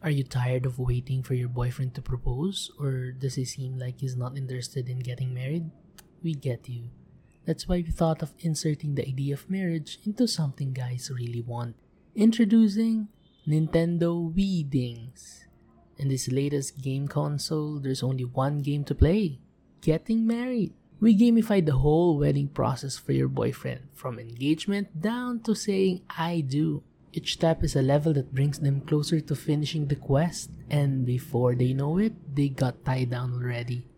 Are you tired of waiting for your boyfriend to propose? Or does he seem like he's not interested in getting married? We get you. That's why we thought of inserting the idea of marriage into something guys really want. Introducing Nintendo Wii Dings. In this latest game console, there's only one game to play getting married. We gamified the whole wedding process for your boyfriend, from engagement down to saying I do. Each step is a level that brings them closer to finishing the quest, and before they know it, they got tied down already.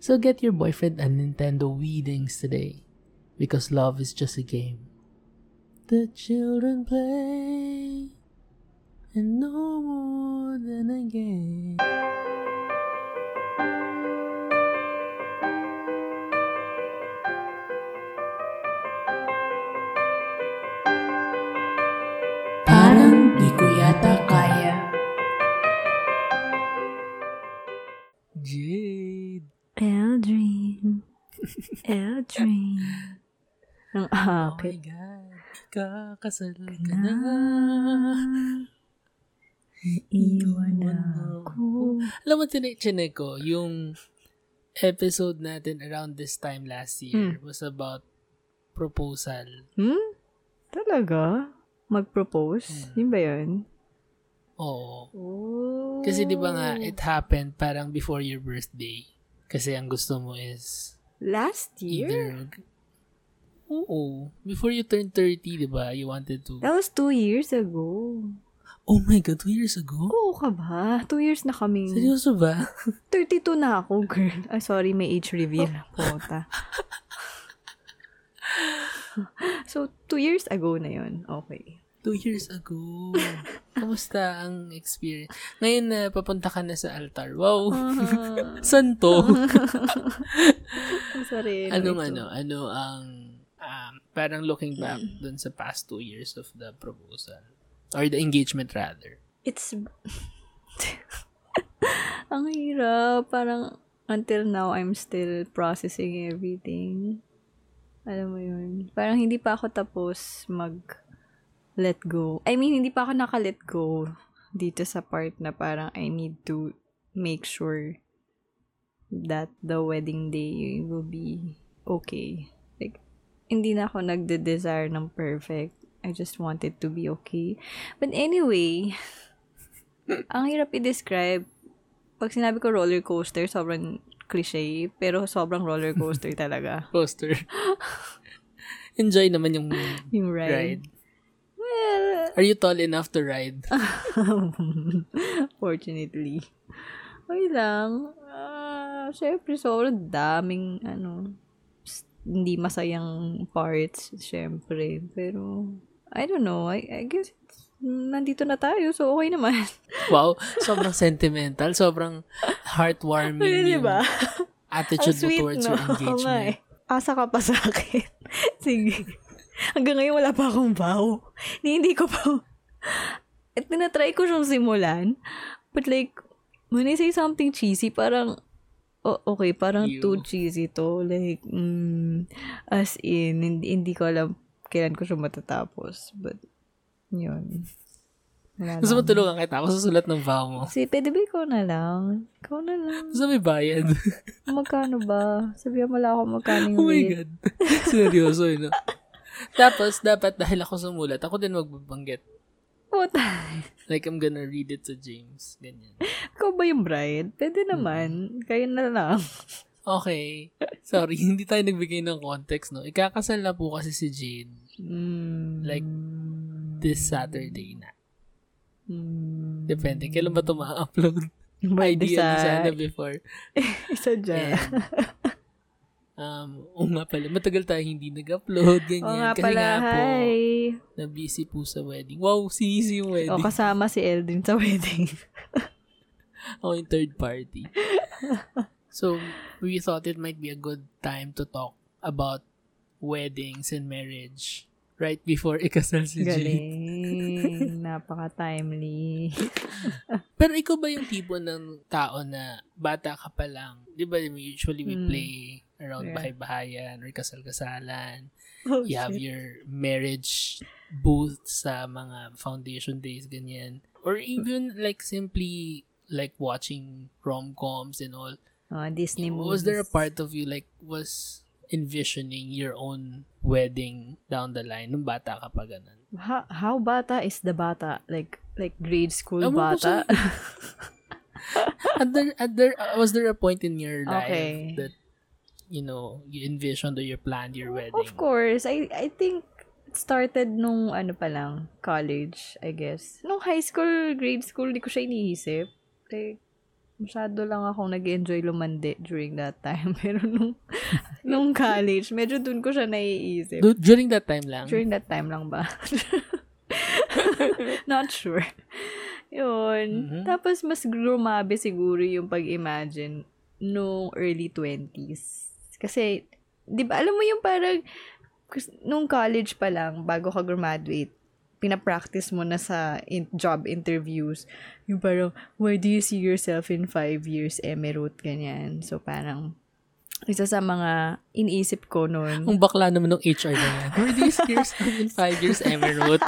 So get your boyfriend a Nintendo Wii Dings today, because love is just a game. The children play, and no more than a game. Yata kaya. Jade. Eldrin. Eldrin. Ang Oh my God. Kakasal ka na. Iwan ako. Alam mo, tinichinig ko, yung episode natin around this time last year was about proposal. Hmm? Talaga? Mag-propose? Yun ba yun? Oo. Oh. Kasi di ba nga, it happened parang before your birthday. Kasi ang gusto mo is Last year? either... Oo. Before you turn 30, di ba? You wanted to... That was two years ago. Oh my God, two years ago? Oo ka ba? Two years na kaming... Seryoso ba? 32 na ako, girl. Ay, sorry, may age reveal. Pota. so, two years ago na yun. Okay. Two years ago. Kamusta ang experience? Ngayon na papunta ka na sa altar. Wow. Uh-huh. San to? Sarili. Anong ito. ano? Ano ang... Um, parang looking back Mm. dun sa past two years of the proposal. Or the engagement rather. It's... ang hirap. Parang, until now, I'm still processing everything. Alam mo yun. Parang hindi pa ako tapos mag let go. I mean, hindi pa ako naka-let go dito sa part na parang I need to make sure that the wedding day will be okay. Like, hindi na ako nagde-desire ng perfect. I just want it to be okay. But anyway, ang hirap i-describe. Pag sinabi ko roller coaster, sobrang cliche, pero sobrang roller coaster talaga. Poster. Enjoy naman yung Yung ride. ride. Are you tall enough to ride? fortunately. Okay lang. Ah, syempre, sobrang daming, ano, hindi masayang parts, syempre. Pero, I don't know. I, I guess, nandito na tayo, so okay naman. Wow. Sobrang sentimental. Sobrang heartwarming Ay, yung diba? attitude Ang mo towards no? your engagement. eh. Asa ka pa sa akin. Sige. Hanggang ngayon wala pa akong vow. Ni, hindi ko pa... At tinatry ko siyang simulan. But like, when I say something cheesy, parang, oh, okay, parang Ew. too cheesy to. Like, mm, as in, hindi, hindi ko alam kailan ko siya matatapos. But, yun. Wala Gusto mo tulungan kita? Ako susulat ng vow mo. Si, pwede ba ikaw na lang? Ikaw na lang. Gusto may bayad. Magkano ba? Sabihan mo lang ako magkano yung oh my. God. Seryoso, eh, no? Tapos, dapat dahil ako sumulat, ako din magbabanggit. Puta. Like, I'm gonna read it to James. Ganyan. Ikaw ba yung bride? Pwede naman. Kayo na lang. Okay. Sorry, hindi tayo nagbigay ng context, no? Ikakasal na po kasi si Jade Mm. Like, this Saturday na. Mm. Depende. Kailan ba ito ma-upload? By Idea na sana before. Isa dyan. And, um, oo nga pala, matagal tayo hindi nag-upload, ganyan. Oo nga Kasi pala, nga po, hi. na-busy po sa wedding. Wow, sisi yung O, wedding. kasama si Eldrin sa wedding. Ako yung third party. so, we thought it might be a good time to talk about weddings and marriage right before ikasal si Jade. Galing. Napaka-timely. Pero ikaw ba yung tipo ng tao na bata ka pa lang? Di ba usually we Hmm. play around Yeah. bahay-bahayan or kasal-kasalan. Oh, You have shit. your marriage booth sa mga foundation days, ganyan. or even like simply like watching rom-coms and all. Uh, Disney movies. Was there a part of you like was envisioning your own wedding down the line nung bata ka pa ganun? How, how bata is the bata? Like, like grade school ko bata? At there, at there, uh, was there a point in your life Okay. that you know you envisioned or you planned your wedding? Of course. I I think it started nung ano pa lang, college, I guess. Nung high school, grade school, di ko siya iniisip. Like, masyado lang ako nag-enjoy lumandi during that time. Pero nung, nung college, medyo dun ko siya naiisip. Du- during that time lang. During that time lang ba? Not sure. Yun. Mhm. Tapos, mas grumabe siguro yung pag-imagine nung early 20s. Kasi, di ba, alam mo yung parang, nung college pa lang, bago ka graduate, pinapractice mo na sa in- job interviews. Yung parang, where do you see yourself in five years, emerald, ganyan. So, parang, isa sa mga iniisip ko noon. Ang bakla naman ng HR na yan. You see yourself in five years, Emerald?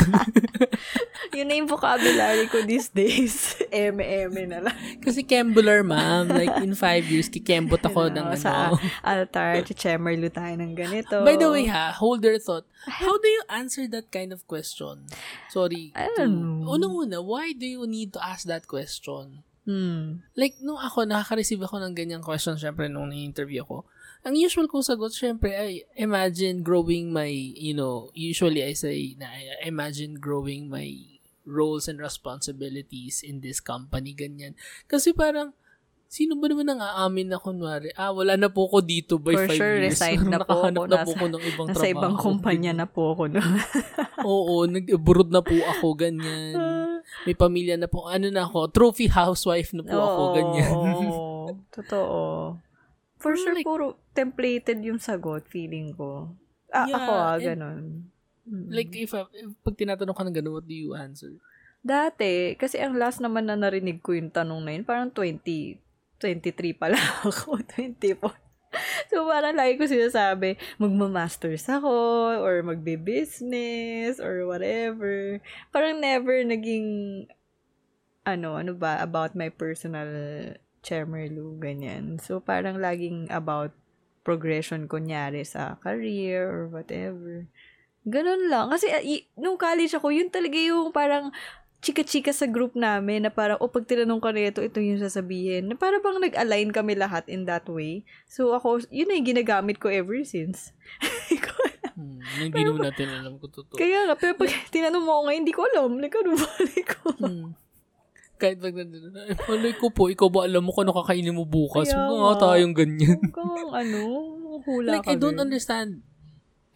Yun na yung vocabulary ko these days. Eme-eme na lang. Kasi Kembular, ma'am. Like, in five years, kikembot ako ng Ano, sa ano. altar, chemerlu tayo ng ganito. By the way, ha, hold your thought. How do you answer that kind of question? Sorry. I to- don't know. Unang-una, why do you need to ask that question? Hmm. Like, nung ako, nakaka-receive ako ng ganyang question, syempre, nung na-interview ko, ang usual kong sagot, syempre, ay, imagine growing my, you know, usually I say, na imagine growing my roles and responsibilities in this company, ganyan. Kasi parang, sino ba naman ang aamin na kunwari, ah, wala na po ako dito by For five sure, years. na po ako. na po Nasa- ako ng ibang Nasa trabaho. ibang kumpanya na po ako no. Oo, nag-abroad na po ako, ganyan. May pamilya na po. Ano na ako, trophy housewife na po ako, Oo, ganyan. Oo, totoo. For sure, like- puro templated yung sagot, feeling ko. Ah, Yeah, ako ah, ganun. Mm. Like, if, uh, if pag tinatanong ka ng gano'n, what do you answer? Dati, kasi ang last naman na narinig ko yung tanong na yun, parang 20, 23 pa lang ako, 24. So, parang lagi ko sinasabi, magma-masters ako, or magbe-business, or whatever. Parang never naging, ano, ano ba, about my personal chemerlu, ganyan. So, parang laging about progression, kunyari, sa career, or whatever. Ganun lang. Kasi uh, nung college ako, yun talaga yung parang chika-chika sa group namin na parang, oh, pag tinanong ka nito, ito yung sasabihin. Na parang bang nag-align kami lahat in that way. So ako, yun na yung ginagamit ko ever since. Ko. Hmm, hindi naman natin alam kung totoo. Kaya nga, pero pag tinanong mo ako ngayon, hindi ko alam. Like, ano ba? Like, ko. Hmm. Kahit pag nandun, ay, malay ko po, ikaw ba alam mo kung ano kakainin mo bukas? Kaya nga. nga tayong ganyan. Kung ano, hula like, ka. I don't understand.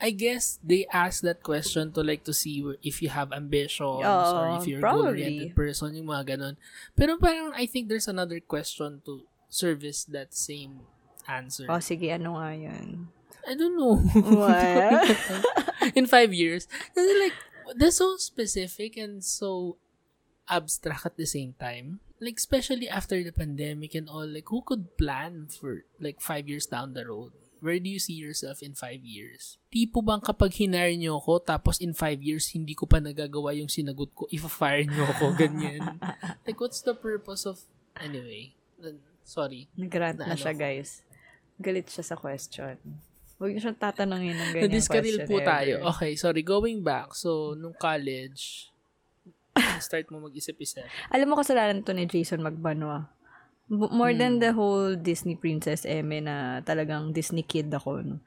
I guess they ask that question to like to see if you have ambitions Oo, or if you're a goal-oriented person, yung mga ganun. Pero parang I think there's another question to service that same answer. Oh, sige, ano nga yan? I don't know. What? In five years. Kasi like, they're so specific and so abstract at the same time. Like, especially after the pandemic and all, like, who could plan for, like, five years down the road? Where do you see yourself in five years? Tipo bang kapag hinire nyo ako, tapos in five years, hindi ko pa nagagawa yung sinagot ko, if-fire nyo ako, ganyan. like, what's the purpose of, anyway, sorry. Nag-rant Na na ano siya, guys. Galit siya sa question. Huwag niyo siyang tatanungin ng ganyan question po ever. tayo. Okay, sorry. Going back. So, nung college, start mo mag-isip-isip. Alam mo kasalanan to ni Jason Magbanwa. More Hmm. than the whole Disney Princess Eme na talagang Disney kid ako. No?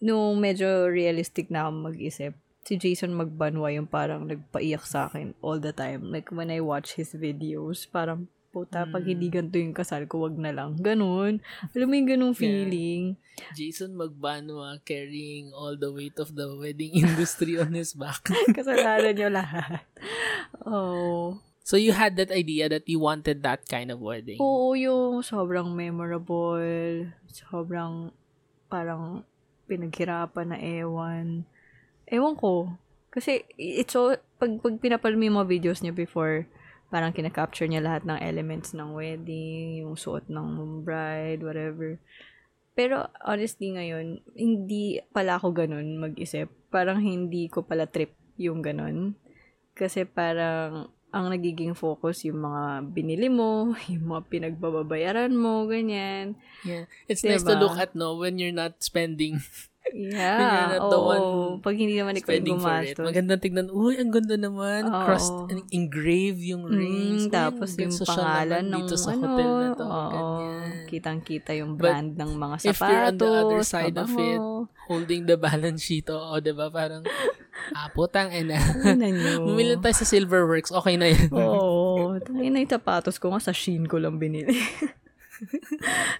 Nung medyo realistic na ako mag-isip, si Jason Magbanwa yung parang nagpaiyak sa akin all the time. Like when I watch his videos, parang puta, pag Hmm. hindi ganito yung kasal ko, wag na lang. Ganun. Alam mo yung ganung feeling. Jason Magbanwa carrying all the weight of the wedding industry on his back. Kasalanan nyo lahat. Oh. So, you had that idea that you wanted that kind of wedding. Oo, yung sobrang memorable, sobrang parang pinaghirapan na ewan. Ewan ko. Kasi it's all, pag, pag pinapal mo yung mga videos niya before, parang kinakapture niya lahat ng elements ng wedding, yung suot ng bride, whatever. Pero honestly ngayon, hindi pala ako ganun mag-isip. Parang hindi ko pala trip yung ganun. Kasi parang ang nagiging focus yung mga binili mo, yung mga pinagbababayaran mo, ganyan. Yeah. It's nice to Diba? look at, no, when you're not spending Yeah, not the oo. one Pag hindi naman ikaw yung it. gumastos. Magandang tignan. Uy, ang ganda naman. Oo. Crossed, and engrave yung rings. Mm, tapos yung pangalan ng dito sa ano, hotel na to. oo, Ganyan. kitang-kita yung But brand ng mga sapatos. if you're on the other side of it, pabango. Holding the balance sheet, oo, di ba? Parang, ah, putang ina. Bumili tayo sa Silverworks, okay na yun. Oo. Tangin na yung sapatos ko nga sa Shein ko lang binili.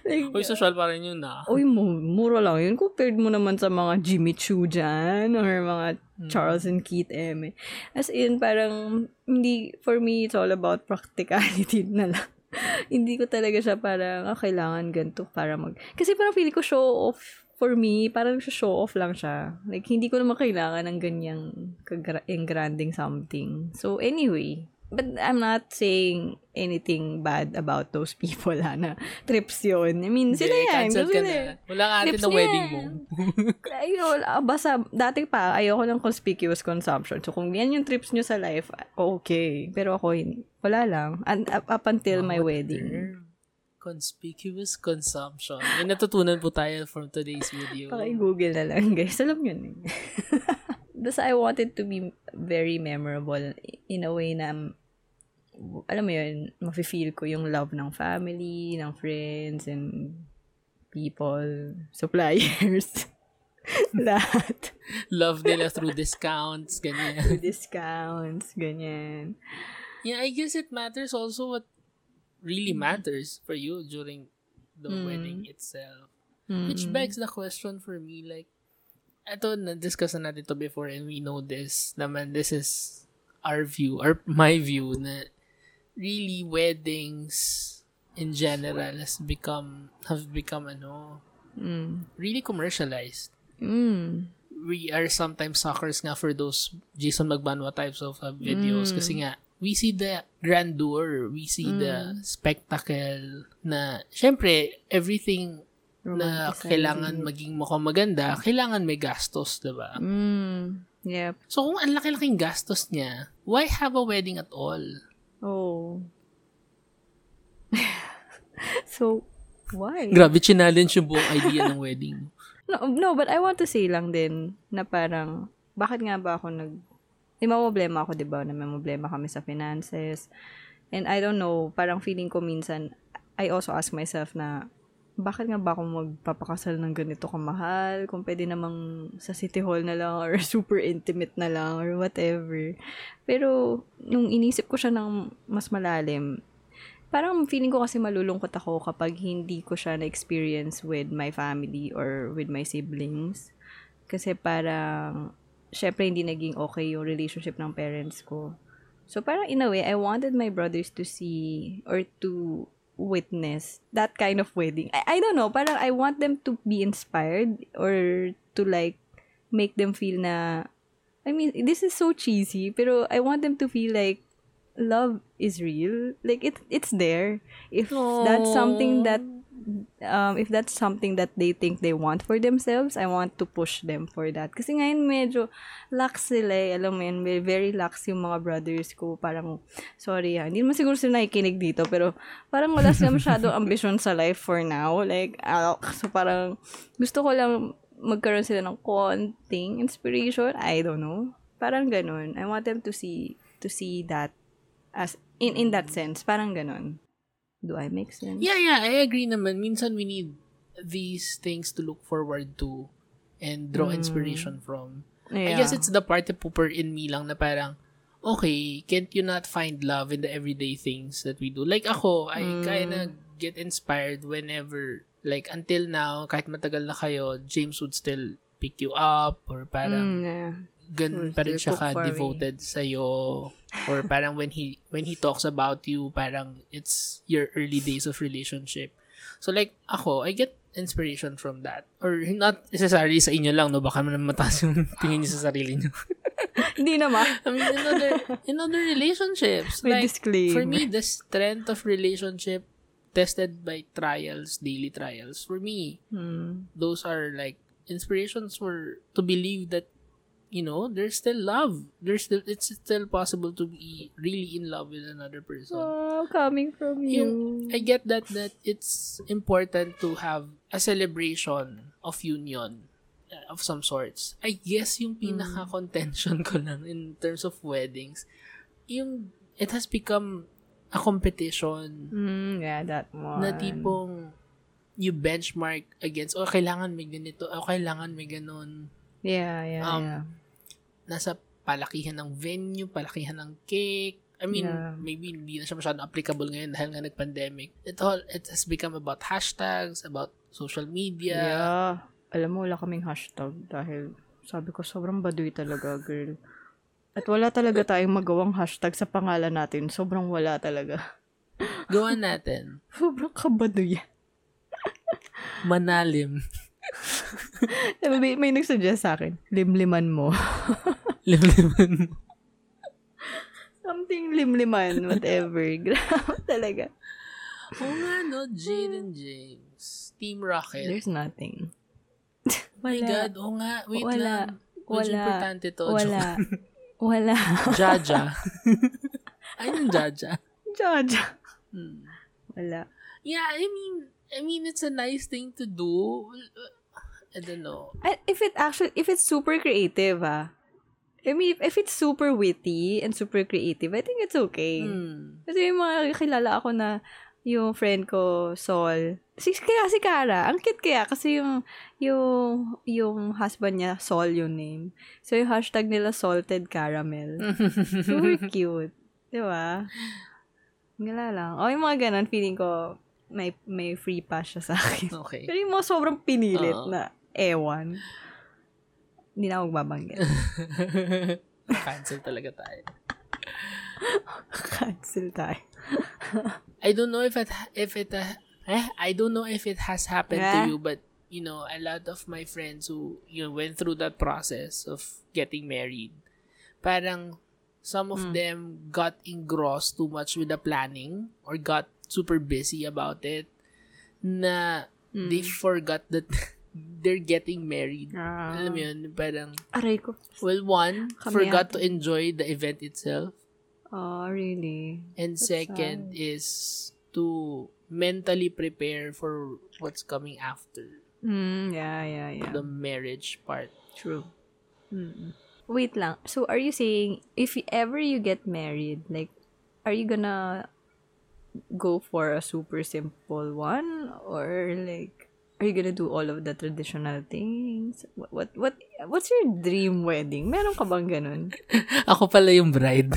like, Uy, social pa rin yun ah. Uy, mu- mura lang yun. Compared mo naman sa mga Jimmy Choo dyan or mga Hmm. Charles and Keith M. As in, parang, hindi, for me, it's all about practicality na lang. hindi ko talaga siya parang, ah, kailangan ganito para mag... Kasi parang feeling ko show off for me, parang show off lang siya. Like, hindi ko naman kailangan ng ganyang kagra- engranding something. So, anyway, but I'm not saying anything bad about those people, ha, na trips yun. I mean, sila Hindi, yan. cancel ka na. Wala ka atin na wedding mo. Ay, wala. Basta, dati pa, ayoko ng conspicuous consumption. So, kung yan yung trips nyo sa life, okay. Pero ako, wala lang. And, up, up until my wedding. Term. Conspicuous consumption. May natutunan po tayo from today's video. Paki-google na lang, guys. Alam yun. Basta I wanted to be very memorable in a way na alam mo yun, mafe-feel ko yung love ng family, ng friends, and people, suppliers, lahat. Love nila through discounts, ganyan. Discounts, ganyan. Yeah, I guess it matters also what really Mm. matters for you during the wedding itself. Which Mm. begs the question for me, like, eto, na-discuss na natin to before and we know this, naman, this is our view, or my view, na really weddings in general has become, have become, ano, Mm. really commercialized. Mm. We are sometimes suckers nga for those Jason Magbanwa types of uh, videos kasi nga, we see the grandeur, we see the spectacle na, syempre, everything na kailangan maging mukhang maganda, kailangan may gastos, 'di ba? Mm. Yep. So kung ang laki-laking gastos niya, why have a wedding at all? Oh. so, why? Grabe, challenge yung buong idea ng wedding. No, no, but I want to say lang din na parang, bakit nga ba ako nag... May mga problema ako, di ba? Na may problema kami sa finances. And I don't know, parang feeling ko minsan, I also ask myself na, bakit nga ba ako magpapakasal ng ganito kamahal? Kung pwede namang sa City Hall na lang or super intimate na lang or whatever. Pero, nung inisip ko siya ng mas malalim, parang feeling ko kasi malulungkot ako kapag hindi ko siya na-experience with my family or with my siblings. Kasi parang, syempre hindi naging okay yung relationship ng parents ko. So parang in a way, I wanted my brothers to see or to witness that kind of wedding. I, I don't know, parang I want them to be inspired or to like make them feel na, I mean, this is so cheesy, pero I want them to feel like love is real. Like it it's there. If that's something that um if that's something that they think they want for themselves, I want to push them for that. Kasi ngayon medyo lax sila eh. Alam mo may- very lax yung mga brothers ko. Parang, sorry ha, hindi naman siguro sila nakikinig dito, pero parang wala sila masyadong ambisyon sa life for now. Like, ah, so parang gusto ko lang magkaroon sila ng konting inspiration. I don't know. Parang ganun. I want them to see to see that as in in that sense. Parang ganun. Do I make sense? Yeah, yeah, I agree naman. Minsan we need these things to look forward to and draw inspiration from. I guess it's the party pooper in me lang na parang, okay, can't you not find love in the everyday things that we do? Like ako, I kinda get inspired whenever, like until now, kahit matagal na kayo, James would still pick you up or parang Mm, yeah. Ganun pa rin siya ka devoted sa or parang when he when he talks about you parang it's your early days of relationship so like ako I get inspiration from that or not necessarily sa inyo lang no baka naman mataas yung tingin niyo sa sarili niyo Hindi naman. I mean in other in other relationships May like disclaimer. for me the strength of relationship tested by trials daily trials for me Hmm. those are like inspirations for to believe that you know, there's still love. There's still it's still possible to be really in love with another person. Oh, coming from you. Yung, I get that that it's important to have a celebration of union uh, of some sorts. I guess yung pinaka-contention ko lang in terms of weddings, yung it has become a competition Mm, yeah, that one. na tipong you benchmark against, oh, kailangan may ganito, oh, kailangan may ganon. Yeah, yeah, Um, yeah. Nasa palakihan ng venue, palakihan ng cake. I mean, Yeah. maybe hindi na siya masyadong applicable ngayon dahil nga nag-pandemic. It all, it has become about hashtags, about social media. Yeah. Alam mo, wala kaming hashtag dahil sabi ko, sobrang baduy talaga, girl. At wala talaga tayong magawang hashtag sa pangalan natin. Sobrang wala talaga. Gawa natin. Sobrang kabaduy. Manalim. may, may nagsuggest sa akin, limliman mo. Limliman mo. Something limliman, whatever. Grabe talaga. Oo nga, no? Jaden James. Team Rocket. There's nothing. my. God. Oo nga. Wait Wala. lang. Medyo Wala. importante to. Wala. Wala. Jaja. Ayun Jaja. Jaja. Hmm. Wala. Yeah, I mean, I mean, it's a nice thing to do. I don't know. If it actually, if it's super creative, ah. I mean, if, if it's super witty and super creative, I think it's okay. Hmm. Kasi yung mga kilala ako na yung friend ko, Sol. Si, kaya si Kara, ang cute kaya kasi yung, yung, yung husband niya, Sol yung name. So yung hashtag nila, salted caramel. Super cute. Di ba? Wala lang. O yung mga ganun, feeling ko, may, may free pass siya sa akin. Okay. Pero yung mga sobrang pinilit Oo. na ewan, hindi na ako magbabanggit. Cancel talaga tayo. Cancel tayo. I don't know if it, if it, uh, eh, I don't know if it has happened Eh? to you, but, you know, a lot of my friends who, you know, went through that process of getting married, parang, some of them got engrossed too much with the planning or got super busy about it na they forgot that they're getting married. Ah. Alam mo yun, parang, Aray ko. well, one, Kami forgot to enjoy the event itself. Oh, really? And second is to mentally prepare for what's coming after Mm, yeah, yeah, yeah. the marriage part. True. Mm-mm. Wait lang. So, are you saying, if ever you get married, like, are you gonna go for a super simple one? Or, like, are you gonna do all of the traditional things? What, what, what what's your dream wedding? Meron ka bang ganun? Ako pala yung bride.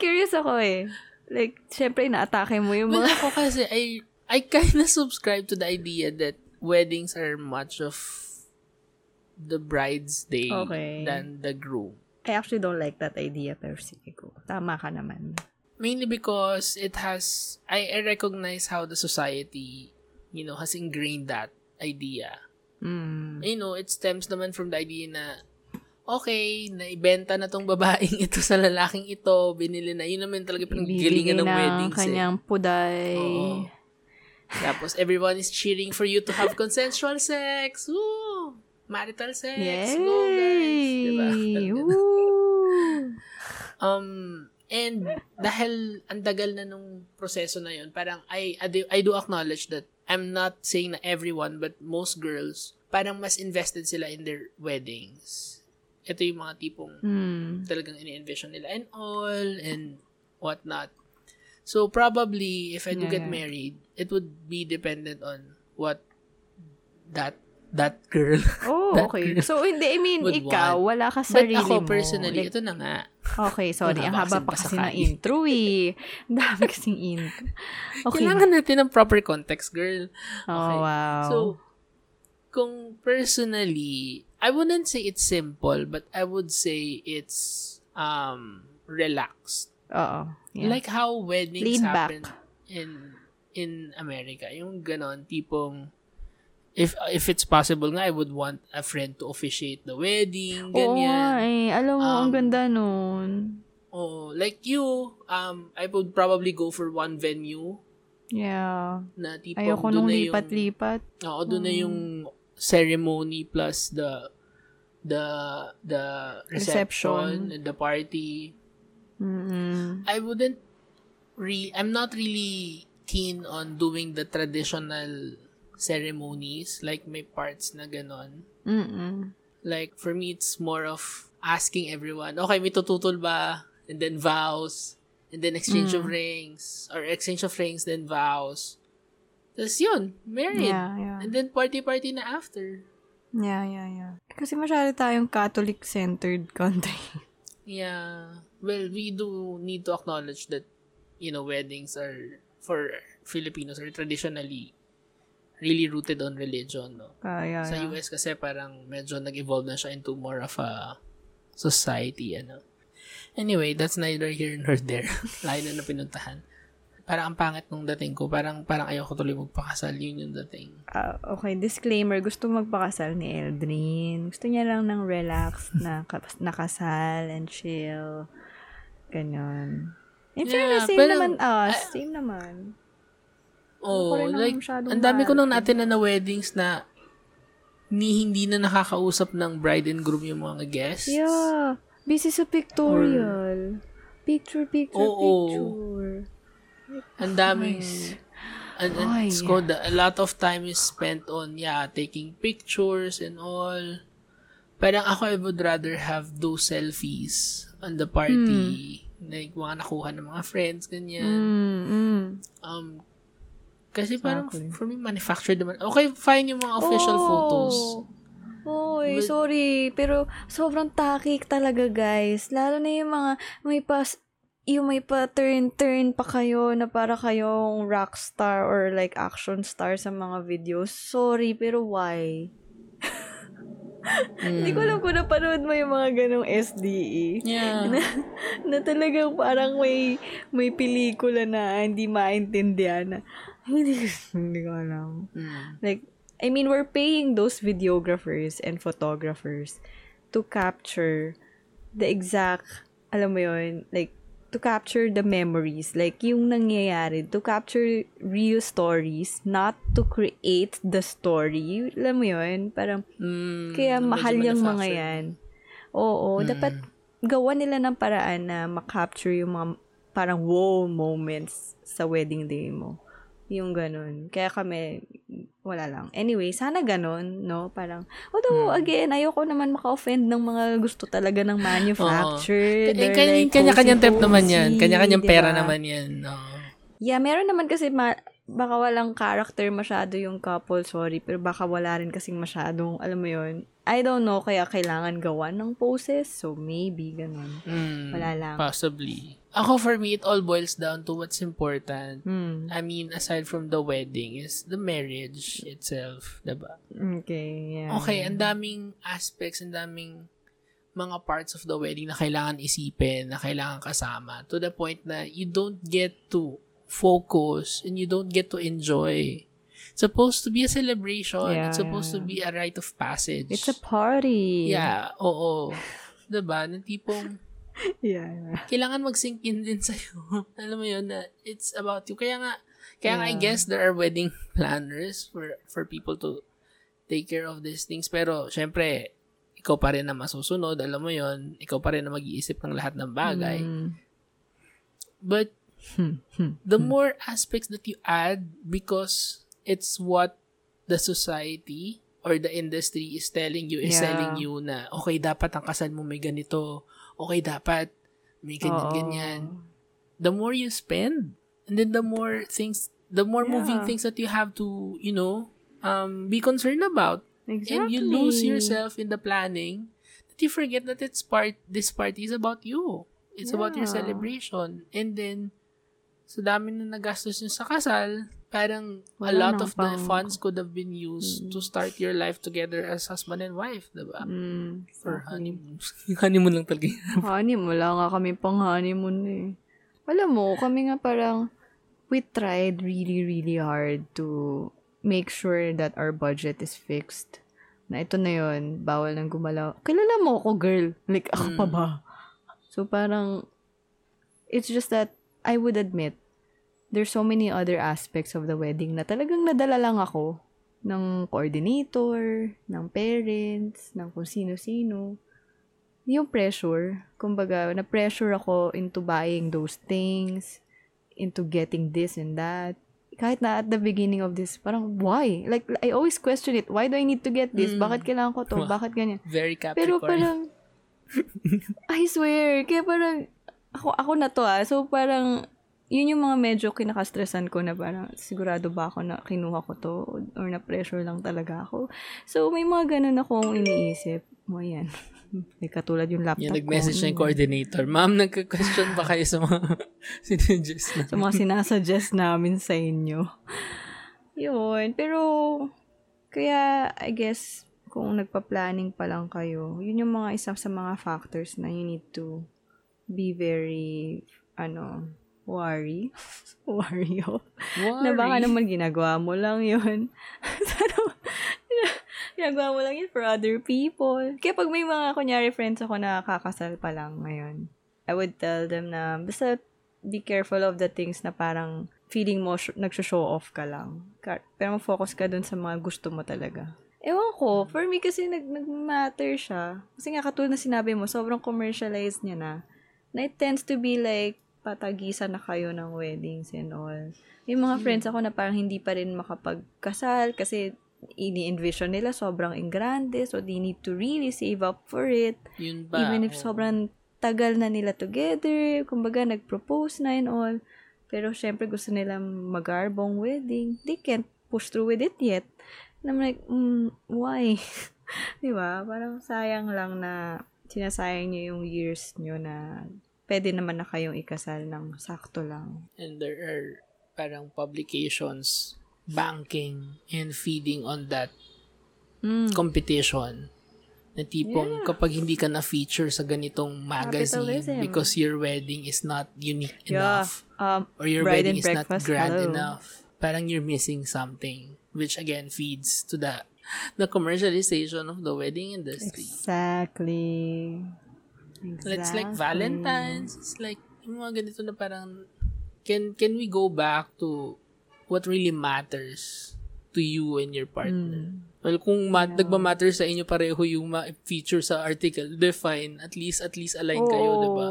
Curious ako eh. Like, syempre, inaatake mo yung well, mga... ako kasi, I, I kind of subscribe to the idea that weddings are much of the bride's day Okay. than the groom. I actually don't like that idea, pero sige ko. Tama ka naman. Mainly because it has, I, I recognize how the society, you know, has ingrained that idea. Mm. you know, it stems naman from the idea na, okay, naibenta na tong babaeng ito sa lalaking ito, binili na. Yun naman talaga pinagalingan ng ng weddings. eh. kanyang puday. Oo. Tapos, everyone is cheering for you to have consensual sex. Woo! Marital sex. Yay! Go, guys. Diba? Um, and dahil ang tagal na nung proseso na yun, parang I, I, do, I do acknowledge that I'm not saying na everyone, but most girls, parang mas invested sila in their weddings. Ito yung mga tipong Hmm. talagang ini-envision nila and all and whatnot. So probably if I do get Yeah. married, it would be dependent on what that that girl. Oh, that okay. girl So, hindi, I mean, ikaw, want. wala ka But sarili ako mo. personally, Like, ito na nga. okay, sorry. Ang haba pa kasi pasakay. intro eh. Ang dami kasing intro. Okay. Kailangan natin ng proper context, girl. Oh, Okay. wow. So, kung personally, I wouldn't say it's simple, but I would say it's um relaxed. Oo. Yeah. Like how weddings Laid happen back. in in America. Yung ganon, tipong if if it's possible nga, I would want a friend to officiate the wedding, Oo ganyan. eh. Alam mo, ang Um, ganda nun. Oh, like you, um, I would probably go for one venue Yeah. na tipong Ayoko nung lipat-lipat. Oo, doon na yung ceremony plus the the the reception, the party. Mm-mm. I wouldn't re I'm not really keen on doing the traditional ceremonies like may parts na ganon. Mm-mm. Like for me it's more of asking everyone, okay, may tututol ba? And then vows, and then exchange of rings or exchange of rings then vows. Tapos yun, married. Yeah, yeah. And then party-party na after. Yeah, yeah, yeah. Kasi masyado tayong Catholic-centered country. Yeah. Well, we do need to acknowledge that, you know, weddings are, for Filipinos, are traditionally really rooted on religion, no? Kaya, Sa yeah. US kasi parang medyo nag-evolve na siya into more of a society, ano. Anyway, that's neither here nor there. Layo na na pinuntahan. Parang ang pangit nung dating ko. Parang, parang ayoko tuloy magpakasal. Yun yung dating. Ah, okay, disclaimer. Gusto magpakasal ni Eldrin. Gusto niya lang ng relax na ka- nakasal and chill. Ganon. In Yeah, fairness, same pero- naman us. same naman. Oh, like, ang dami ko nang natin na na weddings na ni hindi na nakakausap ng bride and groom yung mga guests. Yeah. Busy sa pictorial. Picture, picture, Oo. picture. Ang daming and, and Ay. it's called, a lot of time is spent on yeah taking pictures and all parang ako I would rather have those selfies on the party like mga nakuha ng mga friends ganyan Mm, mm. um kasi parang Exactly. for me manufactured naman okay fine yung mga official Oh. photos Oy, But- sorry. Pero sobrang takik talaga, guys. Lalo na yung mga may pas yung may pa turn-turn pa kayo na para kayong rockstar or like action star sa mga videos. Sorry, pero why? Hindi ko alam kung napanood mo yung mga ganong SDE. yeah na, na talagang parang may may pelikula na hindi maintindihan na hindi, hindi ko alam. Mm. Like, I mean, we're paying those videographers and photographers to capture the exact, alam mo yun, like, to capture the memories, like, yung nangyayari, to capture real stories, not to create the story. Alam mo yun? Parang, Mm, kaya mahal yung mga yan. Oo, Mm. dapat gawa nila ng paraan na makapture yung mga parang wow moments sa wedding day mo. Yung ganun. Kaya kami, wala lang. Anyway, sana ganun, no? Parang, although, Hmm. again, ayoko naman maka-offend ng mga gusto talaga ng manufactured. Or kanya, like kanya-kanyang temp naman yan. Kanya-kanyang pera diba? naman yan. Oo. Yeah, meron naman kasi ma- baka walang character masyado yung couple, sorry, pero baka wala rin kasing masyadong, alam mo yun, I don't know, kaya kailangan gawan ng poses, so maybe, ganun. Mm, Wala lang. Possibly. Ako, for me, it all boils down to what's important. Hmm. I mean, aside from the wedding, is the marriage itself, diba? Okay, yeah. Okay, ang daming aspects, ang daming mga parts of the wedding na kailangan isipin, na kailangan kasama, to the point na you don't get to focus and you don't get to enjoy. It's supposed to be a celebration. Yeah, It's supposed yeah, to be a rite of passage. It's a party. Yeah, oo. diba? Na tipong, Yeah, yeah. kailangan mag-sink in din sa'yo. Alam mo yun, na it's about you. Kaya nga, kaya nga I Yeah. guess there are wedding planners for for people to take care of these things. Pero, syempre, ikaw pa rin na masusunod. Alam mo yun, ikaw pa rin na mag-iisip ng lahat ng bagay. Mm. But, the more aspects that you add because it's what the society or the industry is telling you, is Yeah. telling you na, okay, dapat ang kasal mo may ganito. Okay, dapat may Oo. ganyan-ganyan. The more you spend, and then the more things, the more moving Yeah. things that you have to, you know, um, be concerned about. Exactly. And you lose yourself in the planning that you forget that it's part, this party is about you. It's about your Yeah. celebration. And then, sa dami na nagastos nyo sa kasal, parang a Wala lot nang of the pang- funds could have been used to start your life together as husband and wife, diba? Mm, For exactly. honeymoon. Yung honeymoon lang talaga honeymoon. Wala nga kami pang honeymoon eh. Alam mo, kami nga parang, we tried really, really hard to make sure that our budget is fixed. Na ito na yon bawal nang gumalaw. Kilala mo ako, girl. Like, ako pa ba? So, parang, it's just that, I would admit, there's so many other aspects of the wedding na talagang nadala lang ako. ng coordinator, ng parents, ng kung sino-sino. Yung pressure, kumbaga, na-pressure ako into buying those things, into getting this and that. Kahit na at the beginning of this, parang, why? Like, I always question it. Why do I need to get this? Mm. Bakit kailangan ko to? Wow. Bakit ganyan? Very Pero Capricorn. parang, I swear, kaya parang, ako, ako na to ah. So parang, yun yung mga medyo kinakastressan ko na parang, sigurado ba ako na kinuha ko to? Or na pressure lang talaga ako? So may mga ganun akong iniisip. O yan. May katulad yung laptop Yan, nag-message ko. na yung coordinator. Ma'am, nagka-question ba kayo sa mga sinuggest na? sa mga sinasuggest namin sa inyo. Yun. Pero, kaya, I guess, kung nagpa-planning pa lang kayo, yun yung mga isa sa mga factors na you need to be very, ano, worry. worry of. Na baka naman ginagawa mo lang yun. Sana- ginagawa mo lang yun for other people. Kaya pag may mga, kunyari, friends ako na kakasal pa lang ngayon, I would tell them na, basta be careful of the things na parang feeling mo sh- nag-show off ka lang. Pero focus ka dun sa mga gusto mo talaga. Ewan ko, for me kasi nag- nag-matter siya. Kasi nga katulad na sinabi mo, sobrang commercialized niya na. Na it tends to be like, patagisan na kayo ng weddings and all. May mga friends ako na parang hindi pa rin makapagkasal kasi ini-envision nila sobrang ingrande so they need to really save up for it. Yun ba? Even if sobrang tagal na nila together, kumbaga nag-propose na and all. Pero syempre gusto nila magarbong wedding. They can't push through with it yet. And I'm like, mm, why? Di ba? Parang sayang lang na sinasayang nyo yung years nyo na pwede naman na kayong ikasal ng sakto lang. And there are parang publications banking and feeding on that Mm. competition na tipong Yeah. kapag hindi ka na-feature sa ganitong magazine Capitalism. because your wedding is not unique Yeah. enough Um, or your wedding is not grand hello. enough parang you're missing something which again feeds to the the commercialization of the wedding industry exactly. It's like Exactly. Valentine's. It's like, yung mga ganito na parang, can can we go back to what really matters to you and your partner? Mm. Well, kung ma- nagmamatter sa inyo pareho yung ma-feature sa article, define, at least, at least align kayo, di ba?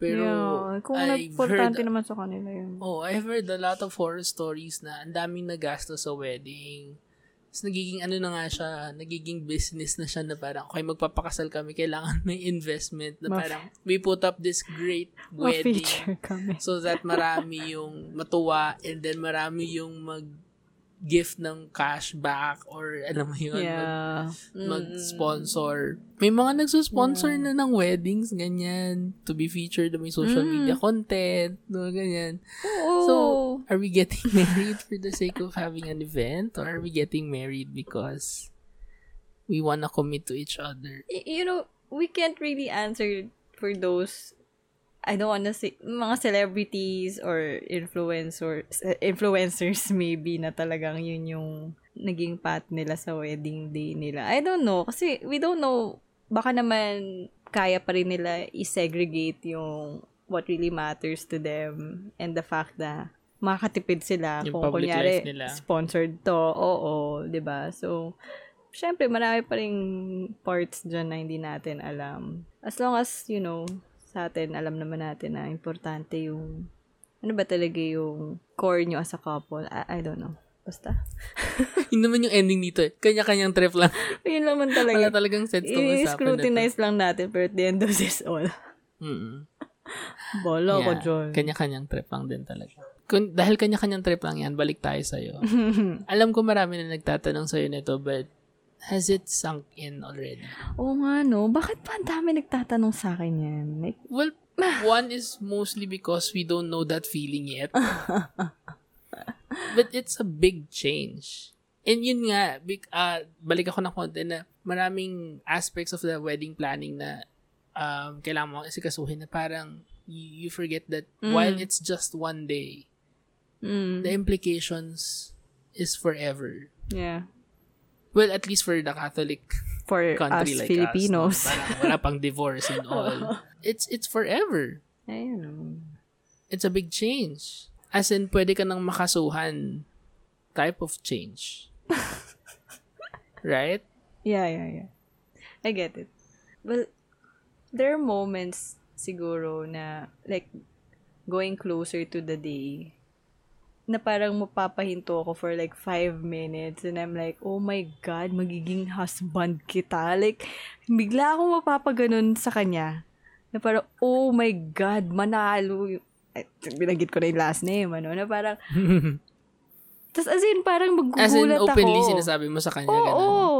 Pero, yeah. Kung I've importante heard, naman sa kanila yun. oh, I've heard a lot of horror stories na ang daming nagasto sa wedding. Tapos nagiging ano na nga siya, nagiging business na siya na parang, okay, magpapakasal kami, kailangan may investment na parang, we put up this great wedding kami. so that marami yung matuwa and then marami yung mag gift ng cash back or alam mo yun, mag, Yeah. mag-sponsor. May mga nagsusponsor na ng weddings, ganyan, to be featured may social Mm. media content, no, ganyan. Oo. So, are we getting married for the sake of having an event or are we getting married because we wanna commit to each other? You know, we can't really answer for those I don't wanna say mga celebrities or influencers influencers maybe na talagang yun yung naging path nila sa wedding day nila. I don't know kasi we don't know baka naman kaya pa rin nila i-segregate yung what really matters to them and the fact na makakatipid sila Yung kung kunyari nila. sponsored to. Oo, 'di ba? So syempre, marami pa rin parts dyan na hindi natin alam. As long as, you know, sa atin, alam naman natin na importante yung, ano ba talaga yung core nyo as a couple. I, I don't know. Basta. Yun naman yung ending dito eh. Kanya-kanyang trip lang. Yun naman Wala talaga. talagang sense tong usapan. I-scrutinize lang natin pero at the end of this all. Mm-mm. Bolo ko Yeah. dyan. Kanya-kanyang trip lang din talaga. Kung, dahil kanya-kanyang trip lang yan, balik tayo sa'yo. Alam ko marami na nagtatanong sa'yo nito, but has it sunk in already? Oo nga, no? Bakit pa ang dami nagtatanong sa akin yan? Like, Well, one is mostly because we don't know that feeling yet. but it's a big change. And yun nga, big, uh, balik ako ng konti na maraming aspects of the wedding planning na um, kailangan mo isikasuhin na parang you, you forget that Mm. while it's just one day, mm, the implications is forever. yeah. Well, at least for the Catholic For country us like Filipinos. us. no? Parang wala pang divorce and all. It's it's forever. Ayun. It's a big change. As in, pwede ka nang makasuhan type of change. right? Yeah, yeah, yeah. I get it. Well, there are moments siguro na like going closer to the day na parang mapapahinto ako for like five minutes and I'm like, oh my God, magiging husband kita. Like, bigla akong mapapaganon sa kanya. Na parang, oh my God, manalo. Eh, binanggit ko na yung last name, ano, na parang, tas as in, parang As in, magugulat openly ako. sinasabi mo sa kanya, Oo, ganun. oo.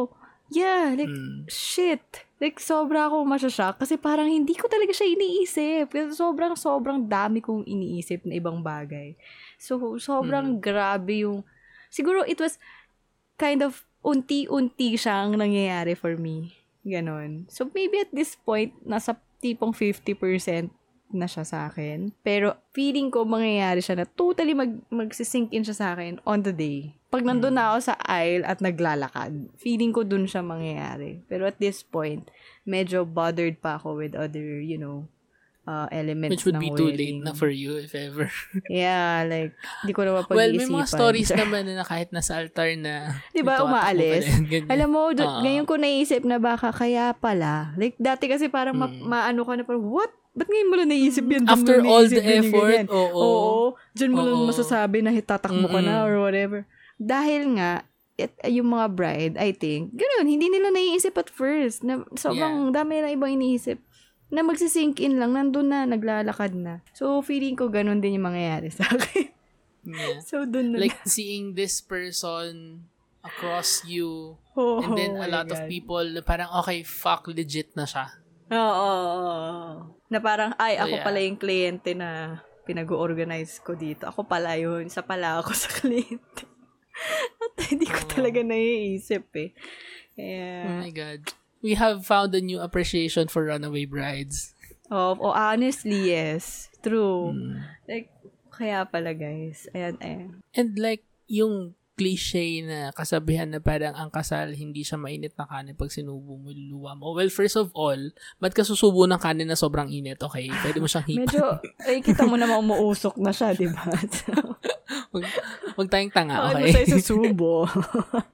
Yeah, like, Mm. shit. Like, sobra ako masyashock kasi parang hindi ko talaga siya iniisip. Kasi sobrang, sobrang dami kong iniisip na ibang bagay. So, sobrang grabe yung... Siguro, it was kind of unti-unti siyang nangyayari for me. Ganon. So, maybe at this point, nasa tipong 50% na siya sa akin. Pero, feeling ko mangyayari siya na totally mag, magsisink in siya sa akin on the day. Pag nandun na ako sa aisle at naglalakad, feeling ko dun siya mangyayari. Pero at this point, medyo bothered pa ako with other, you know, uh, elements Which would be too late wedding. na for you, if ever. Yeah, like, di ko na well, mapag-iisipan. may mga stories naman na kahit nasa altar na... Di ba, umaalis? ganyan. Alam mo, do- Oo. ngayon ko naisip na baka kaya pala. Like, dati kasi parang ma- Mm. maano ka na parang, what? Ba't ngayon mo lang naisip yan? Mo After all the effort, oo. Oo. Diyan mo lang masasabi na hitatakbo ka na or whatever. Dahil nga, it, yung mga bride, I think, ganun, hindi nila naiisip at first. Na, sobrang dami na ibang iniisip. Na magsisink in lang, nandun na, naglalakad na. So, feeling ko ganun din yung mangyayari sa akin. Yeah. so, dun na. Like, seeing this person across you, oh, and then oh a lot of God. people, na parang, okay, fuck, legit na siya. Oo. oo, oo. Na parang, ay, So, ako yeah. pala yung kliyente na pinag-organize ko dito. Ako pala yun. Isa pala ako sa kliyente. At hindi ko Oo. talaga naiisip eh. Oh Kaya, my God. We have found a new appreciation for runaway brides. oh, oh, honestly, yes. True. Mm. Like, kaya pala guys. Ayan, ayan. And like, yung cliche na kasabihan na parang ang kasal, hindi siya mainit na kanin pag sinubo mo yung luwa mo. Well, first of all, ba't ka susubo ng kanin na sobrang init? Okay, pwede mo siyang hipan. Medyo, ay, kita mo naman umuusok na siya, di ba? So, Huwag, huwag tayong tanga, okay? siya isusubo?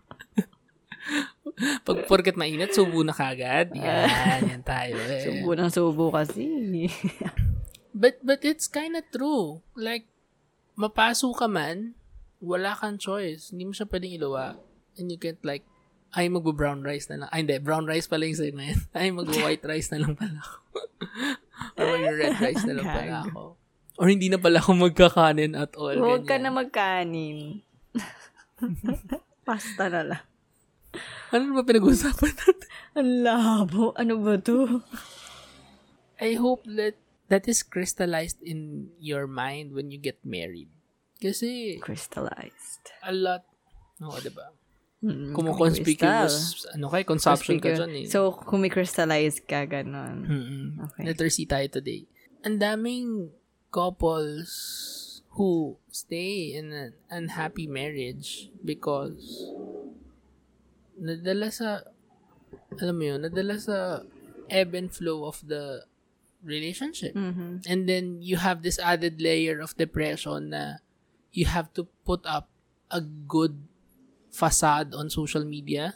Pag porket mainit, subo na kagad. Yan, yan tayo eh. subo ng subo kasi. But, but it's kinda true. Like, mapaso ka man, wala kang choice. Hindi mo siya pwedeng ilawa. And you can't like, ay, magbo-brown rice na lang. Ay, hindi. Brown rice pala yung sa'yo na yan. Ay, magbo-white rice na lang pala ako. Or mag-red rice na lang pala ako. Or hindi na pala ako magkakanin at all. Huwag ka na magkanin. Pasta na lang. Ano ba pinag-usapan natin? Ang labo. Ano ba to? I hope that that is crystallized in your mind when you get married. Kasi, Crystallized. a lot, no, diba? Mm, Kumukonspicuous, ano kay, consumption ka dyan eh. So, kumi-crystallize ka, ganon. Mm-mm. Okay. Letter C tayo today. Ang daming couples who stay in an unhappy marriage because nadala sa alam mo yun, nadala sa ebb and flow of the relationship. Mhm. And then you have this added layer of depression na you have to put up a good facade on social media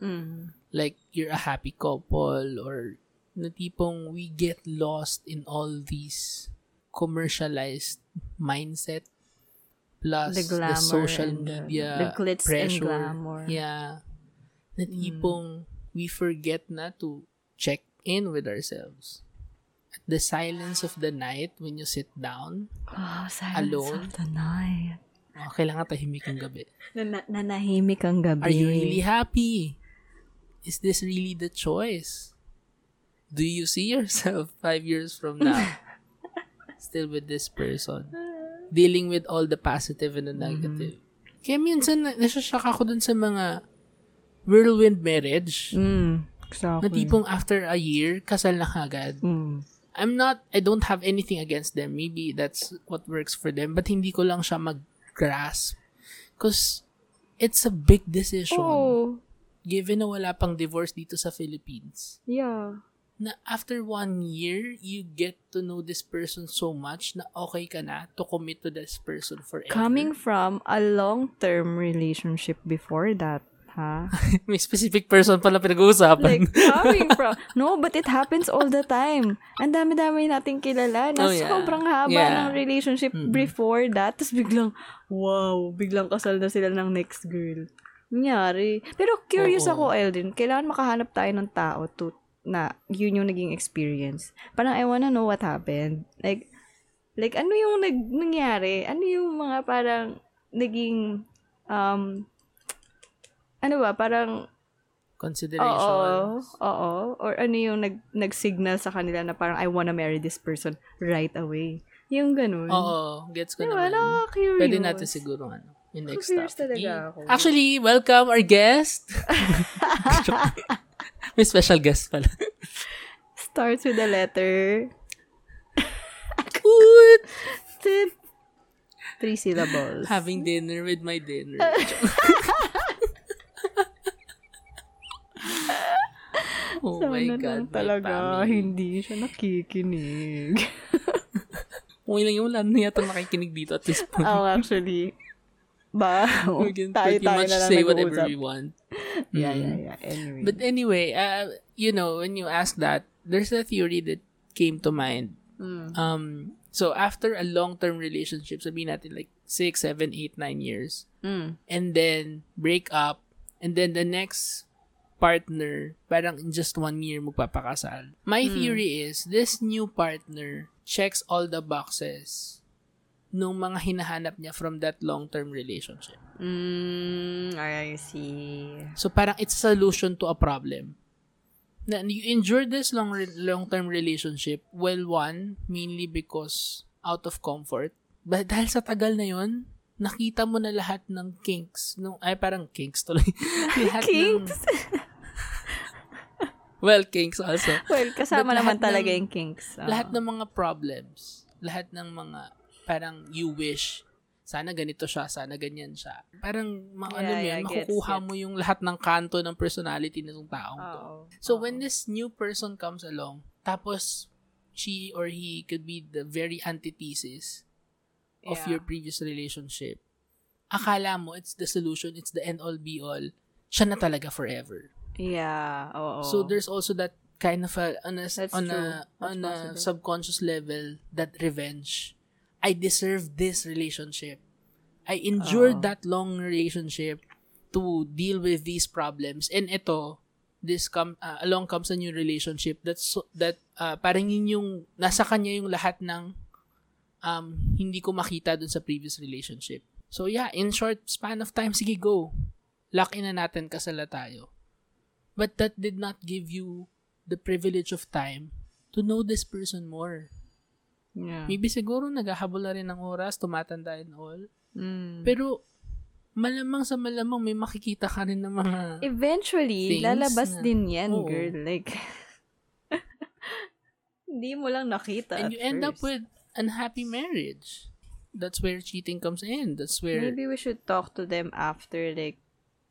Mhm. like you're a happy couple or na tipong we get lost in all these commercialized mindset plus The the, social and the- media the glitz and pressure. glamour. Mm. Yeah. Na tipong we forget na to check in with ourselves. At the silence of the night when you sit down, Oh, silence Alone? of the night. oh, kailangan tahimik ang gabi. Na- nanahimik ang gabi. Are you really happy? Is this really the choice? Do you see yourself five years from now still with this person? Dealing with all the positive and the negative. Kaya minsan, na- nasashock ako dun sa mga whirlwind marriage. Mm, Na exactly. tipong after a year, kasal na kagad. Mm. I'm not, I don't have anything against them. Maybe that's what works for them. But hindi ko lang siya mag-grasp. Because it's a big decision. Oh, given na wala pang divorce dito sa Philippines, yeah. na after one year, you get to know this person so much na okay ka na to commit to this person forever. Coming from a long-term relationship before that, ha? May specific person pala pinag-uusapan. Like, coming from... No, but it happens all the time. Ang dami-dami nating kilala na Oh, yeah. sobrang haba Yeah. ng relationship before that. Tapos biglang, wow, biglang kasal na sila ng next girl. Nangyari. Pero curious Oo. ako, Eldrin. Kailangan makahanap tayo ng tao to, na yun yung naging experience. Parang I wanna know what happened. Like, like ano yung nag, nangyari? Ano yung mga parang naging, um, ano ba, parang Consideration. Oo. Oo. Or ano yung nag, nag-signal sa kanila na parang I wanna marry this person right away. Yung ganun. Oo, gets ko Diba? naman. Nakaka-curious. Pwede natin siguro ano, yung next Curious topic. talaga ako. Actually, welcome our guest. May special guest pala. Starts with the letter. Good. Three syllables. Having dinner with my dinner. Oh Sana my lang God, my talaga family. hindi siya nakikinig. Okay lang yun, wala na yata nakikinig dito at this point. oh, actually. Ba, we can tayo, pretty tayo much na lang say whatever we want. Yeah, Mm. yeah, yeah. Anyway. But anyway, uh, you know, when you ask that, there's a theory that came to mind. Mm. Um, so after a long-term relationship, sabihin natin like 6, 7, 8, 9 years, Mm. and then break up, and then the next partner, parang in just one year magpapakasal. My theory is, this new partner checks all the boxes nung mga hinahanap niya from that long-term relationship. Mm, I see. So parang it's a solution to a problem. Na you endure this long long-term relationship, well one, mainly because out of comfort. But dahil sa tagal na yon, nakita mo na lahat ng kinks. No, ay parang kinks tuloy. lahat Kinks? Ng, well, kinks also. Well, kasama But naman talaga ng- yung kinks. Oo. Lahat ng mga problems, lahat ng mga parang you wish sana ganito siya, sana ganyan siya. Parang ano Yeah, yan, yeah, gets, makukuha gets. mo yung lahat ng kanto ng personality ng taong to. Oo. So Oo. when this new person comes along, tapos she or he could be the very antithesis of Yeah. your previous relationship, akala mo it's the solution, it's the end all be all, siya na talaga forever. Yeah, oo. So there's also that kind of a on a, That's on true. a That's on a subconscious level that revenge. I deserve this relationship. I endured Oo. that long relationship to deal with these problems. And ito, this come uh, along comes a new relationship that's so, that uh, parang yun yung nasa kanya yung lahat ng um hindi ko makita dun sa previous relationship. So yeah, in short span of time, sige go. Lock in na natin kasala tayo. But that did not give you the privilege of time to know this person more. yeah. Maybe siguro naghahabol na rin ng oras, tumatanda and all. Mm. Pero malamang sa malamang may makikita ka rin ng mga Eventually, lalabas na- din yan, Oo. girl. Like, hindi mo lang nakita and you end up first. with unhappy marriage. That's where cheating comes in. That's where Maybe we should talk to them after, like,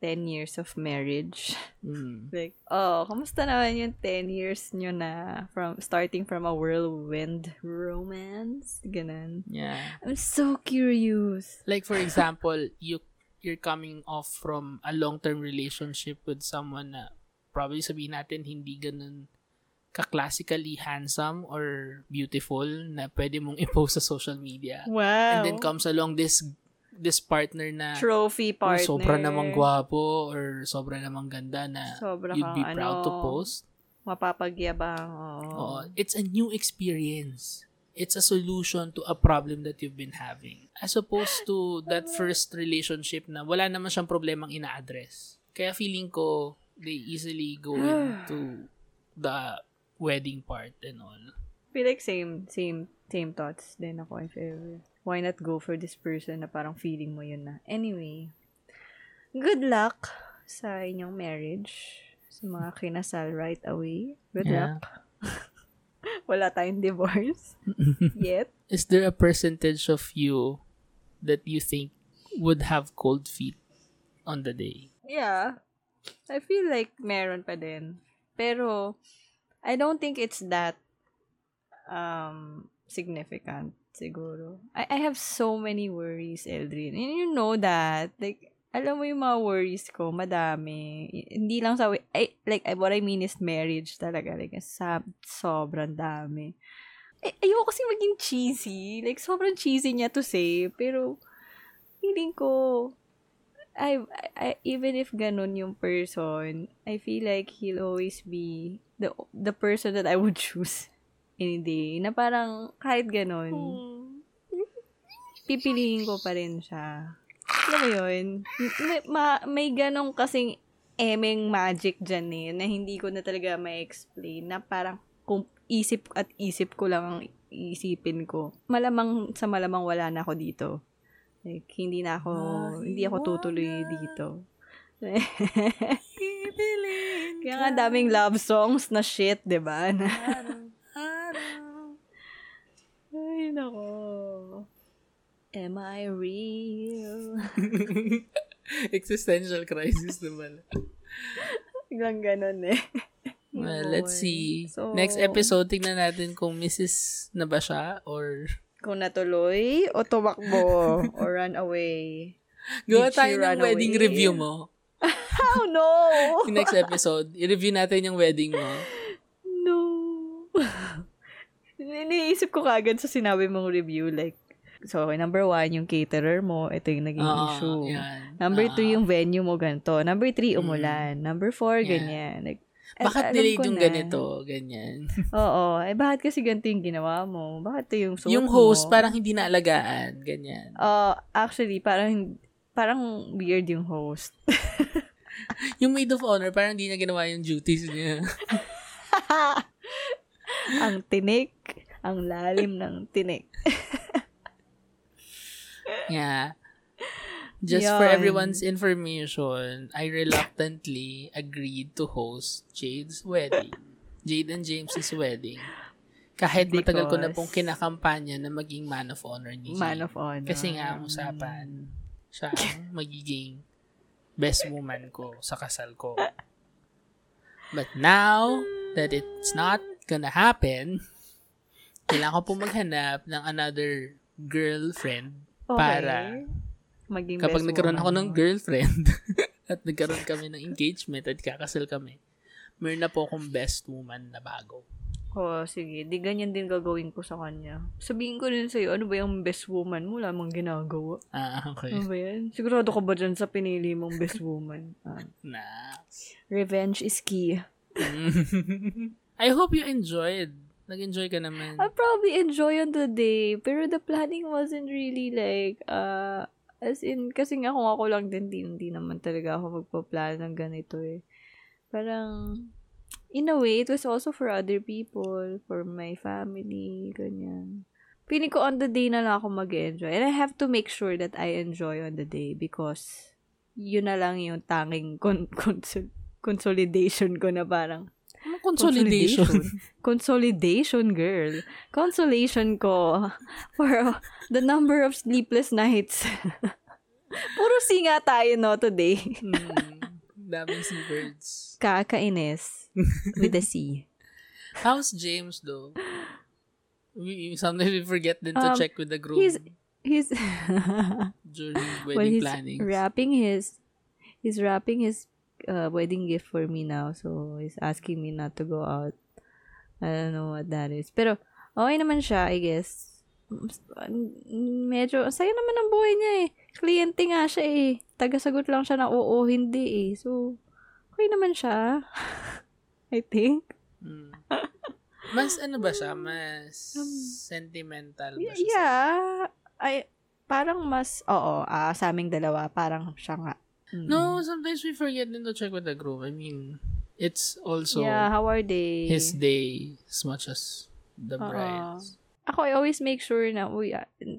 10 years of marriage. Mm. like, oh, kamusta naman yung 10 years nyo na from starting from a whirlwind romance? Ganun. yeah. I'm so curious. Like for example, you you're coming off from a long-term relationship with someone na probably sabihin natin hindi ganun ka-classically handsome or beautiful na pwede mong i-post sa social media. Wow. And then comes along this this partner na Trophy oh, partner. sobra namang gwapo or sobra namang ganda na Sobra you'd be proud to ano, post. Mapapagyabang. Oo. Oo. It's a new experience. It's a solution to a problem that you've been having. As opposed to that first relationship na wala naman siyang problemang ina-address. Kaya feeling ko, they easily go into the wedding part and all. feel like same, same, same thoughts din ako if ever. Why not go for this person na parang feeling mo yun na. Anyway, good luck sa inyong marriage. Sa mga kinasal right away. Good Yeah. luck. Wala tayong divorce. Yet. Is there a percentage of you that you think would have cold feet on the day? Yeah. I feel like meron pa din. Pero, I don't think it's that um significant siguro. I, I have so many worries, Eldrin. And you know that. Like, alam mo yung mga worries ko, madami. Hindi lang sa, I, like, what I mean is marriage talaga. Like, sa, sobrang dami. Ay, ayoko kasi maging cheesy. Like, sobrang cheesy niya to say. Pero, feeling ko, I, I, even if ganun yung person, I feel like he'll always be the the person that I would choose any day. Na parang kahit ganun, hmm. pipiliin ko pa rin siya. Alam mo yun? May, ma, may ganong kasing emeng magic dyan eh, na hindi ko na talaga ma-explain, na parang kung isip at isip ko lang ang isipin ko. Malamang sa malamang wala na ako dito. Like, hindi na ako, ah, hindi ako tutuloy dito. Kaya nga daming love songs na shit, di ba? Ay, nako. Am I real? Existential crisis naman. Biglang ganun eh. Well, let's see. So, Next episode, tingnan natin kung Mrs. na ba siya or... Kung natuloy o tumakbo o run away. Gawa tayo ng wedding away? review mo. How no? Yung next episode, i-review natin yung wedding mo. No. Iniisip ko kagad sa sinabi mong review, like, So, okay, number one, yung caterer mo, ito yung naging uh, issue. Yan. Number uh, two, yung venue mo, ganito. Number three, mm. umulan. Mm. Number four, yeah. ganyan. Like, bakit delayed yung na. ganito? Ganyan. Oo. Eh, bakit kasi ganito yung ginawa mo? Bakit ito yung suot Yung host, mo? parang hindi naalagaan. Ganyan. Uh, actually, parang, parang weird yung host. yung maid of honor, parang hindi niya ginawa yung duties niya. ang tinik. Ang lalim ng tinik. Yeah. Just Yan. for everyone's information, I reluctantly agreed to host Jade's wedding. Jade and James's wedding. Kahit Because... matagal ko na pong kinakampanya na maging man of honor ni Jade. Man of honor. Kasi nga ang usapan, siya ang magiging best woman ko sa kasal ko. But now that it's not gonna happen, kailangan ko po maghanap ng another girlfriend okay. para Maging kapag nagkaroon ako ng girlfriend at nagkaroon kami ng engagement at kakasal kami, meron na po akong best woman na bago. Oo, oh, sige. Di ganyan din gagawin ko sa kanya. Sabihin ko din sa'yo, ano ba yung best woman mo? Lamang ginagawa. Ah, okay. Ano ba yan? Sigurado ka ba dyan sa pinili mong best woman? Ah. Nice. Revenge is key. I hope you enjoyed Nag-enjoy ka naman. I probably enjoy on the day, pero the planning wasn't really like, uh, as in, kasi nga kung ako lang din, di, hindi naman talaga ako magpa-plan ng ganito eh. Parang, in a way, it was also for other people, for my family, ganyan. Feeling ko on the day na lang ako mag-enjoy. And I have to make sure that I enjoy on the day because yun na lang yung tanging con- consol- consolidation ko na parang, Consolidation. Consolidation, girl. Consolation ko for the number of sleepless nights. Puro singa tayo, no, today. hmm. Daming seabirds. Kakainis. with a C. How's James, though? We, sometimes we forget then to um, check with the group. He's, he's during wedding well, he's planning. wrapping his, he's wrapping his uh, wedding gift for me now. So, he's asking me not to go out. I don't know what that is. Pero, okay naman siya, I guess. Medyo, saya naman ang buhay niya eh. Kliyente nga siya eh. Tagasagot lang siya na oo, hindi eh. So, okay naman siya. I think. Mm. Mas ano ba siya? Mas um, sentimental ba siya? Yeah. Ay, parang mas, oo, uh, sa aming dalawa, parang siya nga Mm-hmm. No, sometimes we forget din to check with the group. I mean, it's also yeah, how are they? his day as much as the uh bride's. Ako, I always make sure na, uy,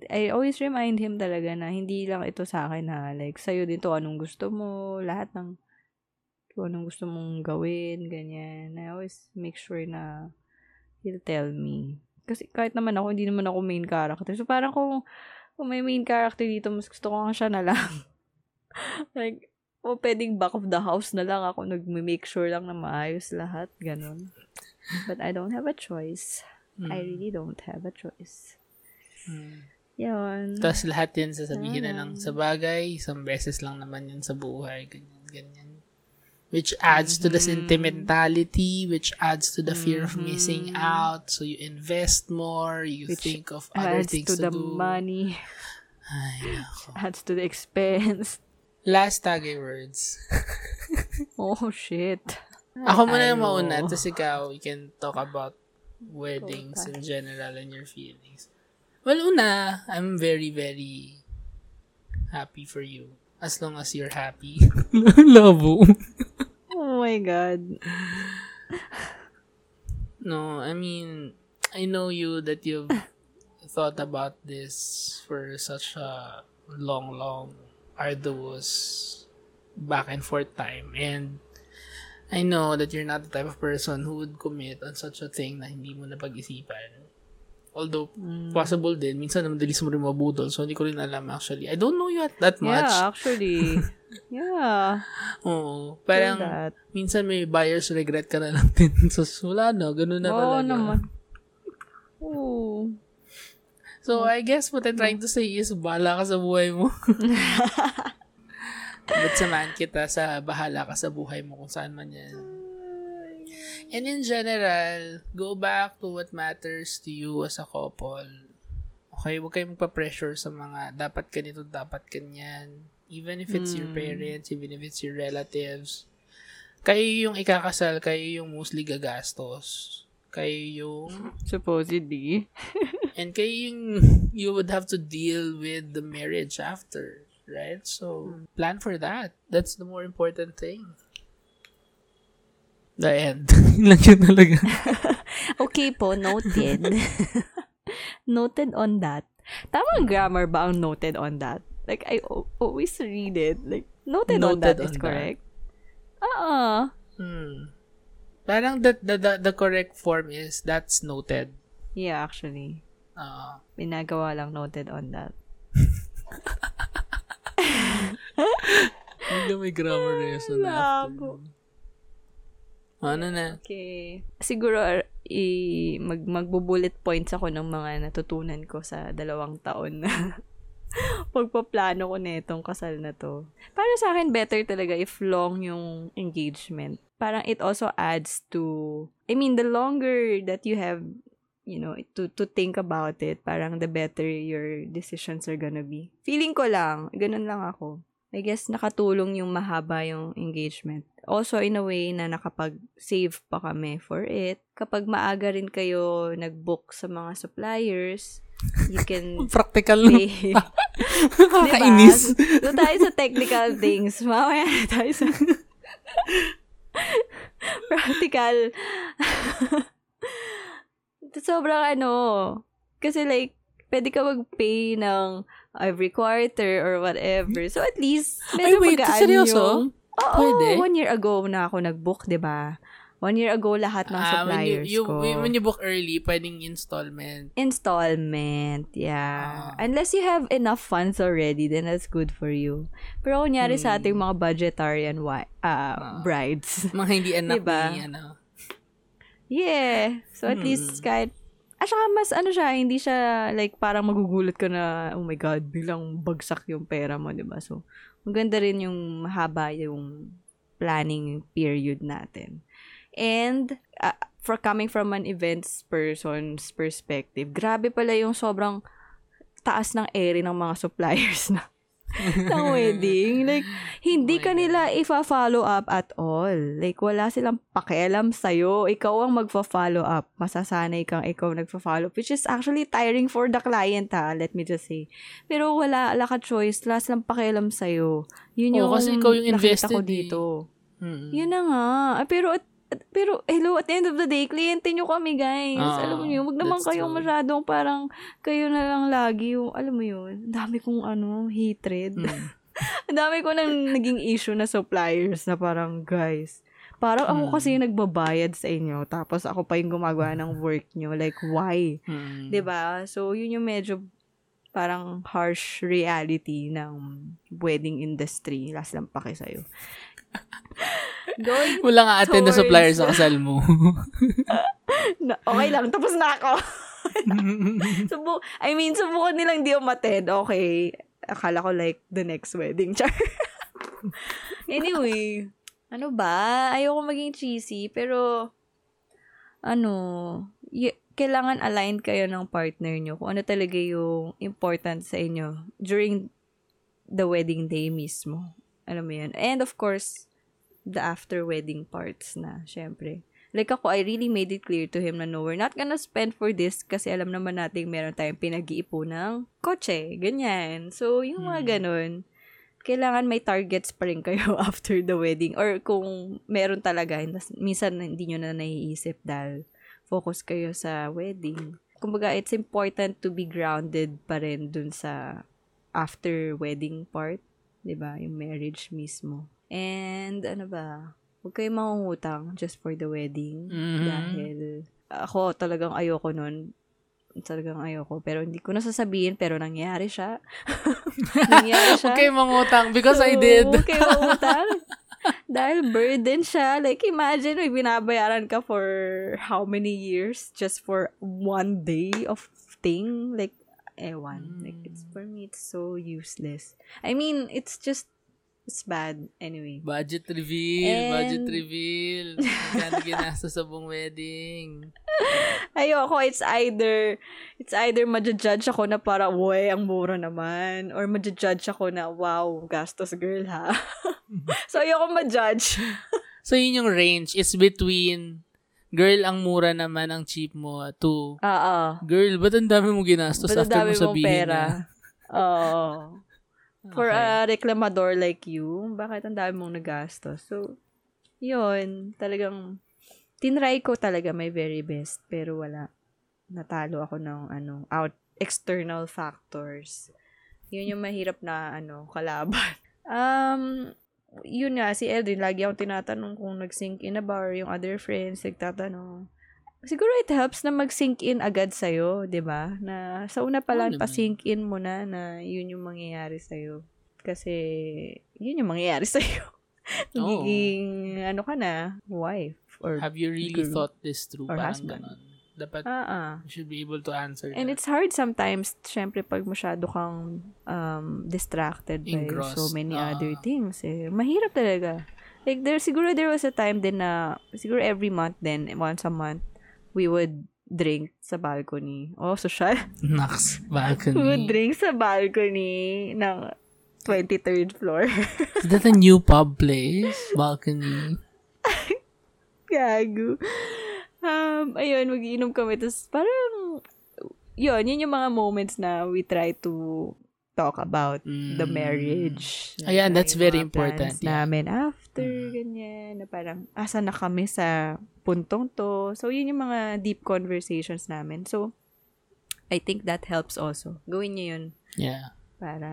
I always remind him talaga na hindi lang ito sa akin na, like, sa'yo din to, anong gusto mo, lahat ng, kung anong gusto mong gawin, ganyan. I always make sure na he'll tell me. Kasi kahit naman ako, hindi naman ako main character. So, parang kung, kung may main character dito, mas gusto ko nga siya na lang. like, o oh, pwedeng back of the house na lang ako nag-make sure lang na maayos lahat. Ganon. But I don't have a choice. I Mm. really don't have a choice. Mm. Yun. Tapos lahat yan sasabihin na lang sa bagay, isang beses lang naman yan sa buhay, ganyan, ganyan. Which adds to the Mm-hmm. sentimentality, which adds to the fear of missing out. So you invest more, you Which think of other things to to, the do. money. Ay, nako. Adds to the expense. Last tagay words. Oh, shit. Ako muna yung Ayaw. mauna, tapos ikaw, we can talk about weddings in general and your feelings. Well, una, I'm very, very happy for you. As long as you're happy. Labo. Oh my God. No, I mean, I know you that you've thought about this for such a long, long, arduous back and forth time. And I know that you're not the type of person who would commit on such a thing na hindi mo na pag-isipan. Although, possible din. Minsan, madalis mo rin mabudol. So, hindi ko rin alam actually. I don't know you at that much. Yeah, actually. yeah. Oo. Parang, that. minsan may buyer's regret ka na lang din. So, wala na. Ganun na Oo talaga. naman. Oo. So, I guess what I'm trying to say is, bahala ka sa buhay mo. But samahan kita sa bahala ka sa buhay mo kung saan man yan. And in general, go back to what matters to you as a couple. Okay, huwag kayong magpa-pressure sa mga dapat ganito, dapat ganyan. Even if it's your parents, even if it's your relatives. Kayo yung ikakasal, kayo yung mostly gagastos. Kayo Supposedly. And kayo yung you would have to deal with the marriage after, right? So, plan for that. That's the more important thing. The end. Lang yun talaga. Okay po, noted. noted on that. Tamang grammar ba ang noted on that? Like, I o- always read it. Like, noted, on Noted that on is that. correct. Ah. Hmm. Parang the, the, the, the correct form is that's noted. Yeah, actually. Uh, Pinagawa lang noted on that. hindi may grammar lesson Labo. after. Ano na? Okay. Siguro, ar- i- mag, magbo-bullet points ako ng mga natutunan ko sa dalawang taon na pagpaplano ko netong kasal na to. Para sa akin, better talaga if long yung engagement. Parang it also adds to, I mean, the longer that you have, you know, to, to think about it, parang the better your decisions are gonna be. Feeling ko lang, ganun lang ako. I guess nakatulong yung mahaba yung engagement. Also, in a way na nakapag-save pa kami for it. Kapag maaga rin kayo nag-book sa mga suppliers, you can Practical pay. Nakakainis. Diba? Doon tayo sa technical things. Mamaya na tayo sa practical. Sobrang ano, kasi like, pwede ka mag-pay ng every quarter or whatever. So at least, medyo wait, magaan seryoso? yung... Oo, Pwede? one year ago na ako nag-book, di ba? One year ago lahat ng Ah, when you, suppliers you, ko. when you book early, pwedeng installment. Installment, yeah. Ah. Unless you have enough funds already, then that's good for you. Pero kunyari sa Hmm. ating mga budgetarian wi- uh, Ah. brides. Mga hindi anak Diba? ni, ano. yeah. So at Hmm. least kahit at saka mas ano siya, hindi siya like parang magugulat ka na, oh my God, bilang bagsak yung pera mo, di ba? So, maganda rin yung mahaba yung planning period natin. And, uh, for coming from an events person's perspective, grabe pala yung sobrang taas ng ere ng mga suppliers na ng wedding. Like, hindi Oh ka nila ifa-follow up at all. Like, wala silang pakialam sa'yo. Ikaw ang magfa-follow up. Masasanay kang ikaw nagfa-follow up. Which is actually tiring for the client, ha? Let me just say. Pero wala, wala ka choice. Wala silang pakialam sa'yo. Yun Oo, yung kasi ikaw yung nakita ko invested eh. dito. Mm. Yun na nga. Ah, Pero, at- pero, hello, at the end of the day, kliyente nyo kami, guys. Ah, alam mo yun, wag naman kayong true. masyadong parang, kayo na lang lagi yung, alam mo yun, ang dami kong, ano, hatred. Mm. ang dami ko nang naging issue na suppliers na parang, guys, parang ako Mm. kasi yung nagbabayad sa inyo, tapos ako pa yung gumagawa ng work nyo. Like, why? Mm. ba? So, yun yung medyo parang harsh reality ng wedding industry. Last lang paki sa'yo. Going Wala nga attend na Towards- supplier sa kasal mo. na, okay lang, tapos na ako. Subu I mean, subukan nilang di umattend. Okay. Akala ko like the next wedding. Char. anyway, ano ba? Ayoko maging cheesy, pero ano, y- kailangan aligned kayo ng partner nyo kung ano talaga yung important sa inyo during the wedding day mismo. Alam mo yun. And of course, the after wedding parts na, syempre. Like ako, I really made it clear to him na no, we're not gonna spend for this kasi alam naman natin meron tayong pinag-iipo ng kotse, ganyan. So, yung mga Hmm. ganun, kailangan may targets pa rin kayo after the wedding. Or kung meron talaga, minsan hindi nyo na naiisip dahil focus kayo sa wedding. Kumbaga, it's important to be grounded pa rin dun sa after wedding part. 'di ba Yung marriage mismo. And, ano ba? Huwag kayong mangungutang just for the wedding. Mhm. Dahil, ako talagang ayoko nun. Talagang ayoko. Pero hindi ko nasasabihin, pero nangyari siya. nangyari siya. Okay, mangutang because I So, did. Huwag kayong mangutang. Dahil burden siya. Like, imagine, may binabayaran ka for how many years just for one day of thing? Like, ewan. Like, it's, for me, it's so useless. I mean, it's just, it's bad. Anyway. Budget reveal, And- budget reveal. Magkano ginastos sa buong wedding. Ayoko, it's either, it's either madjudge ako na para, way, ang mura naman. Or madjudge ako na, wow, gastos girl ha. so, ayoko madjudge. So, yun yung range. It's between, girl, ang mura naman, ang cheap mo, to, Oo. girl, ba't ang dami mo ginastos Ba't after mo sabihin pera? na? Oo. For Okay. a reclamador like you, bakit ang dami mong nagastos? So, yun, talagang, tinry ko talaga my very best, pero wala. Natalo ako ng, ano, out, external factors. Yun yung mahirap na, ano, kalaban. Um, yun nga, si Eldrin, lagi akong tinatanong kung nag-sync in na ba or yung other friends, nagtatanong. Siguro it helps na mag-sync in agad sa'yo, di ba? Na sa una pa lang, pa-sync in mo na na yun yung mangyayari sa'yo. Kasi, yun yung mangyayari sa'yo. Nagiging, ano ka na, wife. Or, Have you really girl. thought this through? Or husband. ganon. Dapat, ah. you should be able to answer And that. it's hard sometimes, syempre, pag masyado kang um, distracted by Engrossed. so many Ah. other things. Eh. Mahirap talaga. Like, there, siguro there was a time din na, siguro every month then, once a month, we would drink sa balcony. Oh, social. Nax, we would balcony. drink sa balcony ng 23rd floor. Is that a new pub place? Balcony? Gago. Um, ayun, magiinom kami. Tapos parang, yun, yun yung mga moments na we try to talk about the Mm. marriage. Ayan, that's Yung very important, yeah. namin after, Mm. ganyan. Na parang, asa na kami sa puntong to. So, yun yung mga deep conversations namin. So, I think that helps also. Gawin niyo yun Yeah. para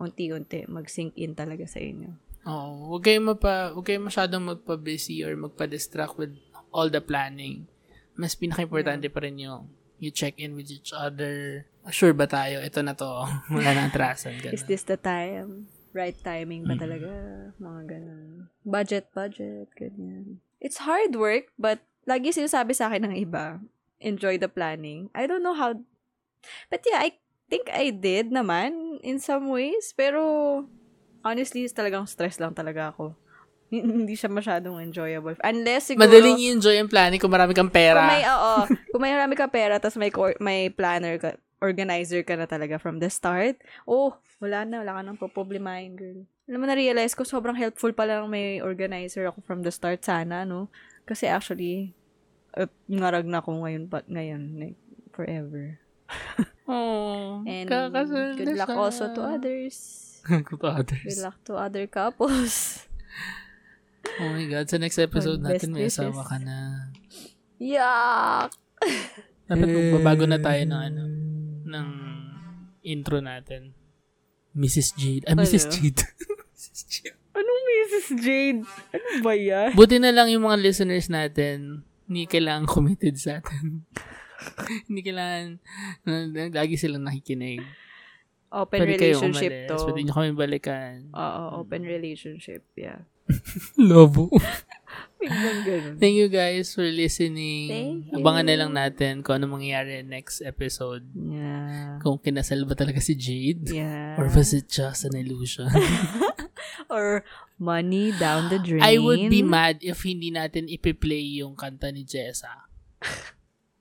unti-unti mag-sink in talaga sa inyo. Oh, huwag kayo mapa, huwag kayo masyadong magpa-busy or magpa-distract with all the planning. Mas pinaka-importante pa rin yung you check in with each other. Sure ba tayo? Ito na to. Wala na atrasan. Is this the time? Right timing ba Mm. talaga? Mga ganun. Budget, budget, ganyan. It's hard work, but lagi sinasabi sa akin ng iba, enjoy the planning. I don't know how, but yeah, I think I did naman in some ways, pero honestly, talagang stress lang talaga ako. Hindi siya masyadong enjoyable. Unless siguro... Madaling i-enjoy ang planning kung marami kang pera. Kung may, oo, kung may marami ka pera, tapos may, co- may planner ka, organizer ka na talaga from the start, oh, wala na, wala ka nang problemahin, girl. Alam mo, na-realize ko, sobrang helpful pala ng may organizer ako from the start sana, no? Kasi actually, uh, ngarag na ako ngayon, but ngayon, like, forever. Oh, And good luck siya. also to others. to others. Good luck to other couples. Oh my God. Sa next episode Oh, natin, may asawa ka na. Yuck! Dapat magbabago na tayo ng ano, ng intro natin. Mrs. Jade. Ah, Mrs. Ano? Jade. Mrs. Jade. Anong Mrs. Jade? Ano ba yan? Buti na lang yung mga listeners natin, hindi kailangan committed sa atin. hindi kailangan, lagi silang nakikinig. Open Pwede relationship to. Pwede nyo kami balikan. Oo, open relationship, yeah. Lobo. Biglang ganun. Thank you guys for listening. Thank you. Abangan na lang natin kung ano mangyayari next episode. Yeah. Kung kinasal ba talaga si Jade. Yeah. Or was it just an illusion? Or money down the drain. I would be mad if hindi natin ipi-play yung kanta ni Jessa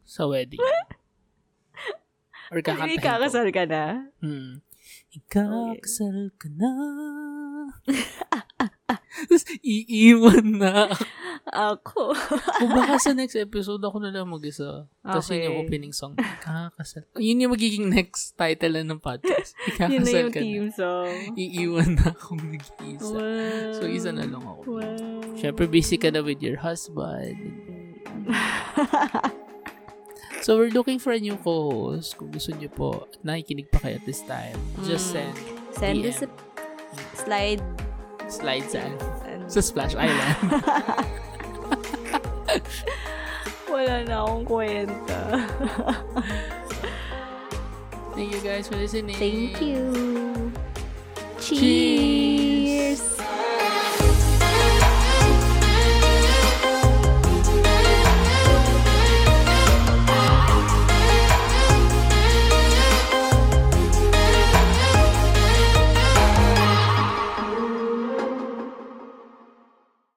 sa wedding. Or kakantahin ko. kakasal ka na? Hmm. Ikakasal ka na. Tapos, iiwan na ako. O baka sa next episode, ako na lang mag-isa. Tapos yun yung Okay. opening song. Ikakasal. Yun yung magiging next title ng podcast. Yun na Ikakasal yung ka theme na. song. Iiwan na akong nag-iisa. Wow. So, isa na lang ako. Wow. Siyempre, busy ka na with your husband. So, we're looking for a new co-host. Kung gusto niyo po, nakikinig pa kayo at this time, just Mm. send Send DM. us a slide. Slide sa, eh? and- sa Splash Island. Wala na akong kwenta. Thank you guys for listening. Thank you. Cheers! Cheers!